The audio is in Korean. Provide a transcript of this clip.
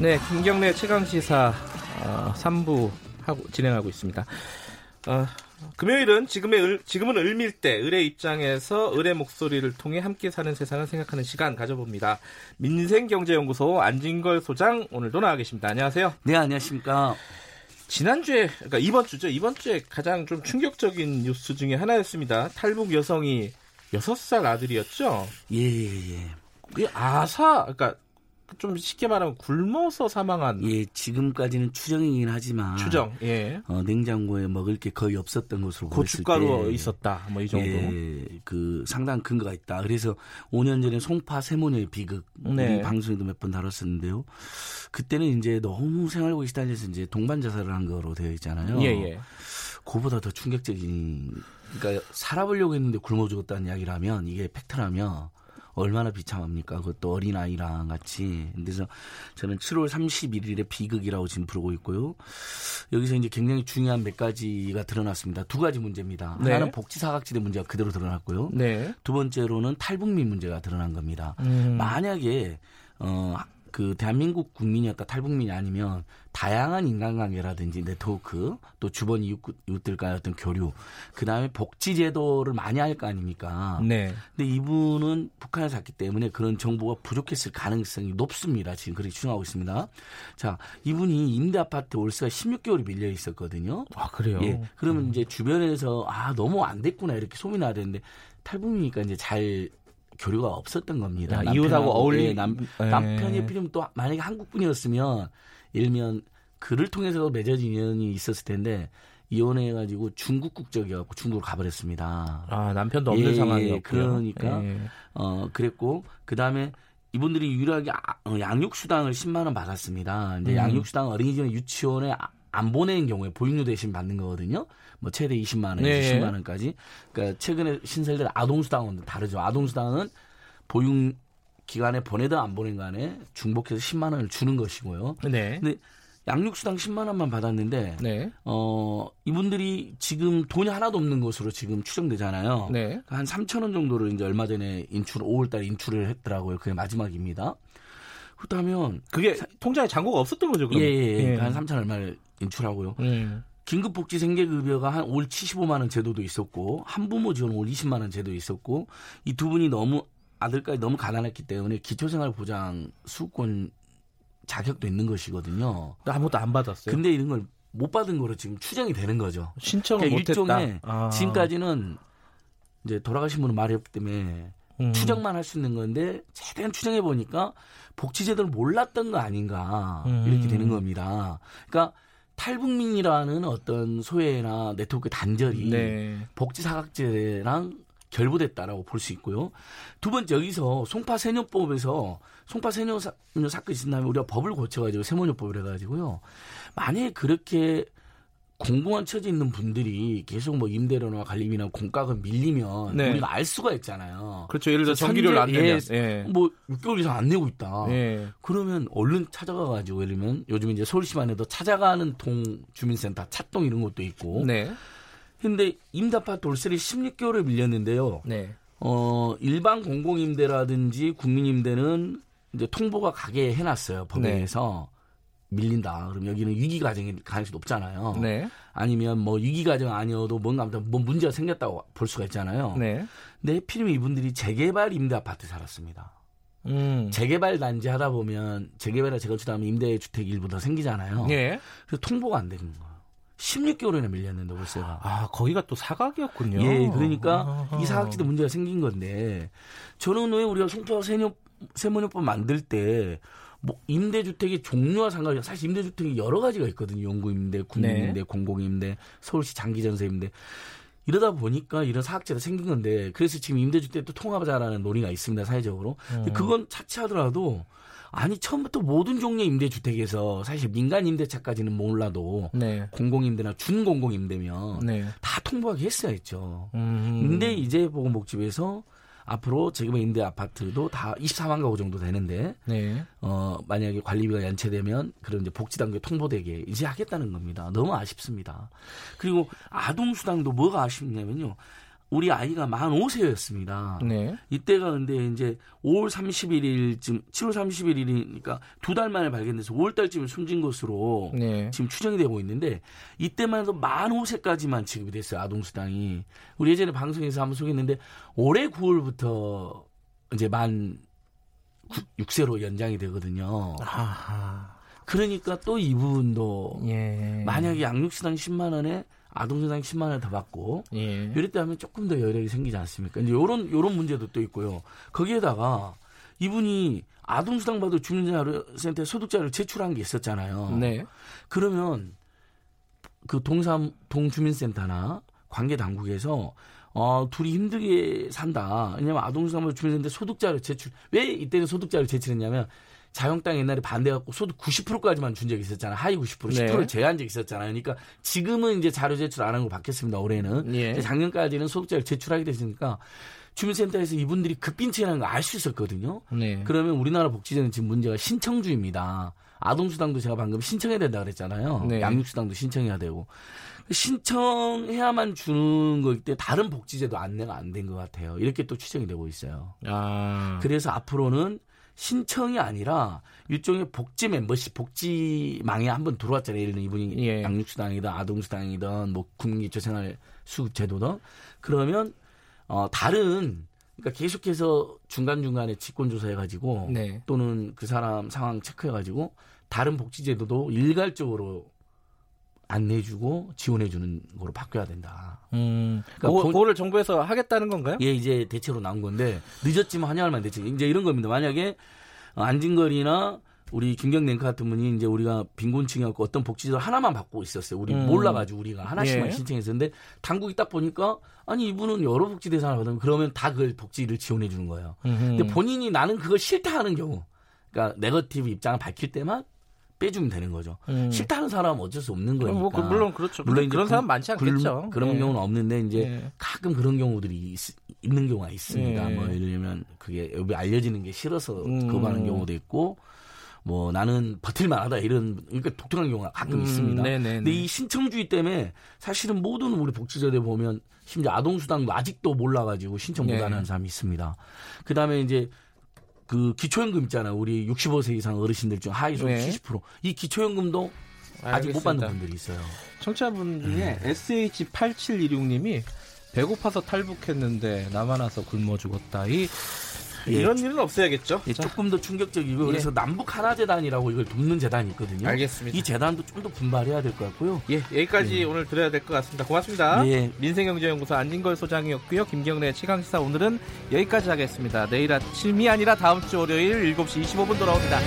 네, 김경래 최강 시사 어, 3부 하고 진행하고 있습니다. 어, 금요일은 지금의 을, 지금은 을밀대 을의 입장에서 을의 목소리를 통해 함께 사는 세상을 생각하는 시간 가져봅니다. 민생경제연구소 안진걸 소장 오늘도 나와 계십니다. 안녕하세요. 네, 안녕하십니까. 지난주에 그러니까 이번 주죠. 이번 주에 가장 좀 충격적인 뉴스 중에 하나였습니다. 탈북 여성이 6살 아들이었죠. 예, 예, 예. 그 아사 그러니까 좀 쉽게 말하면 굶어서 사망한. 예, 지금까지는 추정이긴 하지만 추정. 예. 어, 냉장고에 먹을 게 거의 없었던 것으로 고춧가루 있었다. 뭐 이 정도. 예, 그 상당 근거가 있다. 그래서 5년 전에 송파 세모녀의 비극 네. 우리 방송에도 몇 번 다뤘었는데요. 그때는 이제 너무 생활고에 시달려서 이제 동반 자살을 한 거로 되어 있잖아요. 예, 예. 그보다 더 충격적인 그러니까 살아보려고 했는데 굶어 죽었다는 이야기라면 이게 팩트라면 얼마나 비참합니까? 그것도 어린아이랑 같이. 그래서 저는 7월 31일에 비극이라고 지금 부르고 있고요. 여기서 이제 굉장히 중요한 몇 가지가 드러났습니다. 두 가지 문제입니다. 네. 하나는 복지사각지대 문제가 그대로 드러났고요. 네. 두 번째로는 탈북민 문제가 드러난 겁니다. 음. 만약에 어, 그 대한민국 국민이었다 탈북민이 아니면 다양한 인간관계라든지 네트워크 또 주변 이웃, 이웃들과의 어떤 교류 그 다음에 복지 제도를 많이 할 거 아닙니까? 네. 근데 이분은 북한에서 왔기 때문에 그런 정보가 부족했을 가능성이 높습니다. 지금 그렇게 추정하고 있습니다. 자, 이분이 임대 아파트 월세가 16개월이 밀려 있었거든요. 아 그래요? 예. 그러면 음. 이제 주변에서 아 너무 안 됐구나 이렇게 소문이 나야 되는데 탈북민이니까 이제 잘 교류가 없었던 겁니다. 아, 이웃하고 어울리 예, 남, 네. 남편이 필요면 또 만약에 한국 분이었으면 일면 그를 통해서 맺어진 인연이 있었을 텐데 이혼해가지고 중국 국적이어갖고 중국으로 가버렸습니다. 아 남편도 없는 예, 상황이었고 그러니까 예. 어 그랬고 그 다음에 이분들이 유일하게 아, 어, 양육수당을 10만 원 받았습니다. 이제 음. 양육수당 어린이집 유치원에 아, 안 보내는 경우에 보육료 대신 받는 거거든요. 뭐 최대 20만 원, 네. 20만 원까지. 그러니까 최근에 신설된 아동수당은 다르죠. 아동수당은 보육 기간에 보내든 안 보낸 간에 중복해서 10만 원을 주는 것이고요. 네. 근데 양육수당 10만 원만 받았는데 네. 어 이분들이 지금 돈이 하나도 없는 것으로 지금 추정되잖아요. 네. 한 3천 원 정도를 이제 얼마 전에 인출 5월달에 인출을 했더라고요. 그게 마지막입니다. 그렇다면 그게 통장에 잔고가 없었던 거죠, 그럼? 예, 예, 예. 예. 한 3천 얼마를 인출하고요. 음. 긴급복지 생계급여가 한 올 75만 원 제도도 있었고 한부모 지원 올 20만 원 제도 있었고 이 두 분이 너무 아들까지 너무 가난했기 때문에 기초생활보장 수권 자격도 있는 것이거든요. 아무것도 안 받았어요. 근데 이런 걸 못 받은 거로 지금 추정이 되는 거죠. 신청을 그러니까 일종의 아. 지금까지는 이제 돌아가신 분은 말이 없기 때문에 음. 추정만 할 수 있는 건데 최대한 추정해 보니까 복지제도를 몰랐던 거 아닌가 음. 이렇게 되는 겁니다. 그러니까 탈북민이라는 어떤 소외나 네트워크 단절이 네. 복지사각제랑 결부됐다라고 볼 수 있고요. 두 번째 여기서 송파 세뇨법에서 송파 세뇨 사, 건이 있은 다음에 우리가 법을 고쳐가지고 세모뇨법을 해가지고요. 만약에 그렇게 공공한 처지에 있는 분들이 계속 뭐 임대료나 관리비나 공가가 밀리면 네. 우리가 알 수가 있잖아요. 그렇죠. 예를 들어 전기료를 안 내면 예, 예. 뭐 6개월 이상 안 내고 있다. 예. 그러면 얼른 찾아가 가지고 예를 들면 요즘 이제 서울시만 해도 찾아가는 동 주민센터 차동 이런 것도 있고. 네. 근데 임대아파트 월세를 16개월을 밀렸는데요. 네. 어, 일반 공공임대라든지 국민임대는 이제 통보가 가게 해놨어요. 법에서. 네. 밀린다. 그럼 여기는 위기 과정일 가능성이 높잖아요. 네. 아니면 뭐 위기 과정 아니어도 뭔가 뭐 문제가 생겼다고 볼 수가 있잖아요. 네. 근데 필름 이분들이 재개발 임대 아파트 살았습니다. 음. 재개발 단지 하다 보면 재개발이나 재건축하면 임대 주택 일부 더 생기잖아요. 예. 그래서 통보가 안 되는 거예요. 16개월이나 밀렸는데 월세가. 아, 거기가 또 사각이었군요. 예, 그러니까 아하. 이 사각지대 문제가 생긴 건데 저는 왜 우리가 송파 세뇨 세모뇨법 만들 때 뭐 임대주택의 종류와 상관없이 사실 임대주택이 여러 가지가 있거든요. 연구임대, 국민임대, 네. 공공임대, 서울시 장기전세임대. 이러다 보니까 이런 사학제가 생긴 건데 그래서 지금 임대주택도 통합하자라는 논의가 있습니다 사회적으로. 근데 음. 그건 차치하더라도 아니 처음부터 모든 종류의 임대주택에서 사실 민간 임대차까지는 몰라도 네. 공공임대나 준공공임대면 네. 다 통보하게 했어야죠. 음. 근데 이제 보건복지부에서 앞으로 지금의 임대 아파트도 다 24만 가구 정도 되는데 네. 어 만약에 관리비가 연체되면 그런 이제 복지 단계 통보되게 이제 하겠다는 겁니다. 너무 아쉽습니다. 그리고 아동 수당도 뭐가 아쉽냐면요. 우리 아이가 만 5세였습니다. 네. 이때가 근데 이제 5월 31일쯤, 7월 31일이니까 두 달 만에 발견돼서 5월 달쯤에 숨진 것으로 네. 지금 추정이 되고 있는데 이때만 해도 만 5세까지만 지급이 됐어요. 아동수당이. 우리 예전에 방송에서 한번 소개했는데 올해 9월부터 이제 만 6세로 연장이 되거든요. 아하. 그러니까 또 이 부분도 예. 만약에 양육수당 10만 원에 아동수당 10만 원더 받고 예. 이럴 때 하면 조금 더 여력이 생기지 않습니까? 이제 요런 요런 문제도 또 있고요. 거기에다가 이분이 아동수당 받을 주민자료센터 소득자를 제출한 게 있었잖아요. 네. 그러면 그 동삼 동주민센터나 관계 당국에서 어 둘이 힘들게 산다. 왜냐면 아동수당을 주민센터 소득자를 제출 왜 이때는 소득자를 제출했냐면 자영당 옛날에 반대해갖고 소득 90%까지만 준 적이 있었잖아요. 하위 90% 10%를 네. 제한 적이 있었잖아요. 그러니까 지금은 이제 자료 제출 안 한 거 바뀌었습니다. 올해는 예. 작년까지는 소득자를 제출하게 됐으니까 주민센터에서 이분들이 급빈층이라는 걸 알 수 있었거든요. 네. 그러면 우리나라 복지제는 지금 문제가 신청주의입니다. 아동수당도 제가 방금 신청해야 된다 그랬잖아요. 네. 양육수당도 신청해야 되고. 신청해야만 주는 거일 때 다른 복지제도 안내가 안 된 것 같아요. 이렇게 또 추정이 되고 있어요. 아. 그래서 앞으로는 신청이 아니라 일종의 복지 멤버십, 복지망에 한번 들어왔잖아요. 예를 들면 이분이 예. 양육수당이든 아동수당이든 뭐 국민기초생활 수급제도든 그러면 어 다른 그러니까 계속해서 중간 중간에 직권 조사해 가지고 네. 또는 그 사람 상황 체크해 가지고 다른 복지제도도 일괄적으로 안내해주고 지원해주는 거로 바뀌어야 된다. 음. 그러니까 본- 그거를 정부에서 하겠다는 건가요? 예, 이제 대체로 나온 건데 늦었지만 환영할 만 대책. 이제 이런 겁니다. 만약에 어, 안진걸이나 우리 김경랭크 같은 분이 이제 우리가 빈곤층이었고 어떤 복지제도 하나만 받고 있었어요. 우리 음. 몰라가지고 우리가 하나씩만 예. 신청했었는데 당국이 딱 보니까 아니 이분은 여러 복지 대상을 받으면 그러면 다그 복지를 지원해 주는 거예요. 근데 본인이 나는 그걸 싫다 하는 경우, 그러니까 네거티브 입장을 밝힐 때만 빼주면 되는 거죠. 음. 싫다 하는 사람은 어쩔 수 없는 거니까. 뭐, 그, 물론 그렇죠. 물론 그런 그- 사람 많지 않겠죠. 그, 런 예. 경우는 없는데 이제 예. 가끔 그런 경우들이 있, 는 경우가 있습니다. 예. 뭐 예를 들면 그게 여기 알려지는 게 싫어서 음. 거부하는 경우도 있고 뭐 나는 버틸만하다 이런 그러니까 독특한 경우가 가끔 음, 있습니다. 네네네. 근데 이 신청주의 때문에 사실은 모든 우리 복지제도에 보면 심지어 아동수당도 아직도 몰라가지고 신청 네. 못하는 사람이 있습니다. 그 다음에 이제 그 기초연금 있잖아요. 우리 65세 이상 어르신들 중 하위 소득 네. 70%이 기초연금도 아직 못 받는 알겠습니다. 분들이 있어요. 청취자분 중에 음. SH8716님이 배고파서 탈북했는데 나만 와서 굶어 죽었다. 이 예. 이런 일은 없어야겠죠. 예, 자, 조금 더 충격적이고 그래서 남북 하나 재단이라고 이걸 돕는 재단이 있거든요. 알겠습니다. 이 재단도 좀 더 분발해야 될 것 같고요. 예, 여기까지 오늘 들어야 될 것 같습니다. 고맙습니다. 예. 민생경제연구소 안진걸 소장이었고요. 김경래 최강시사 오늘은 여기까지 하겠습니다. 내일 아침이 아니라 다음 주 월요일 7시 25분 돌아옵니다.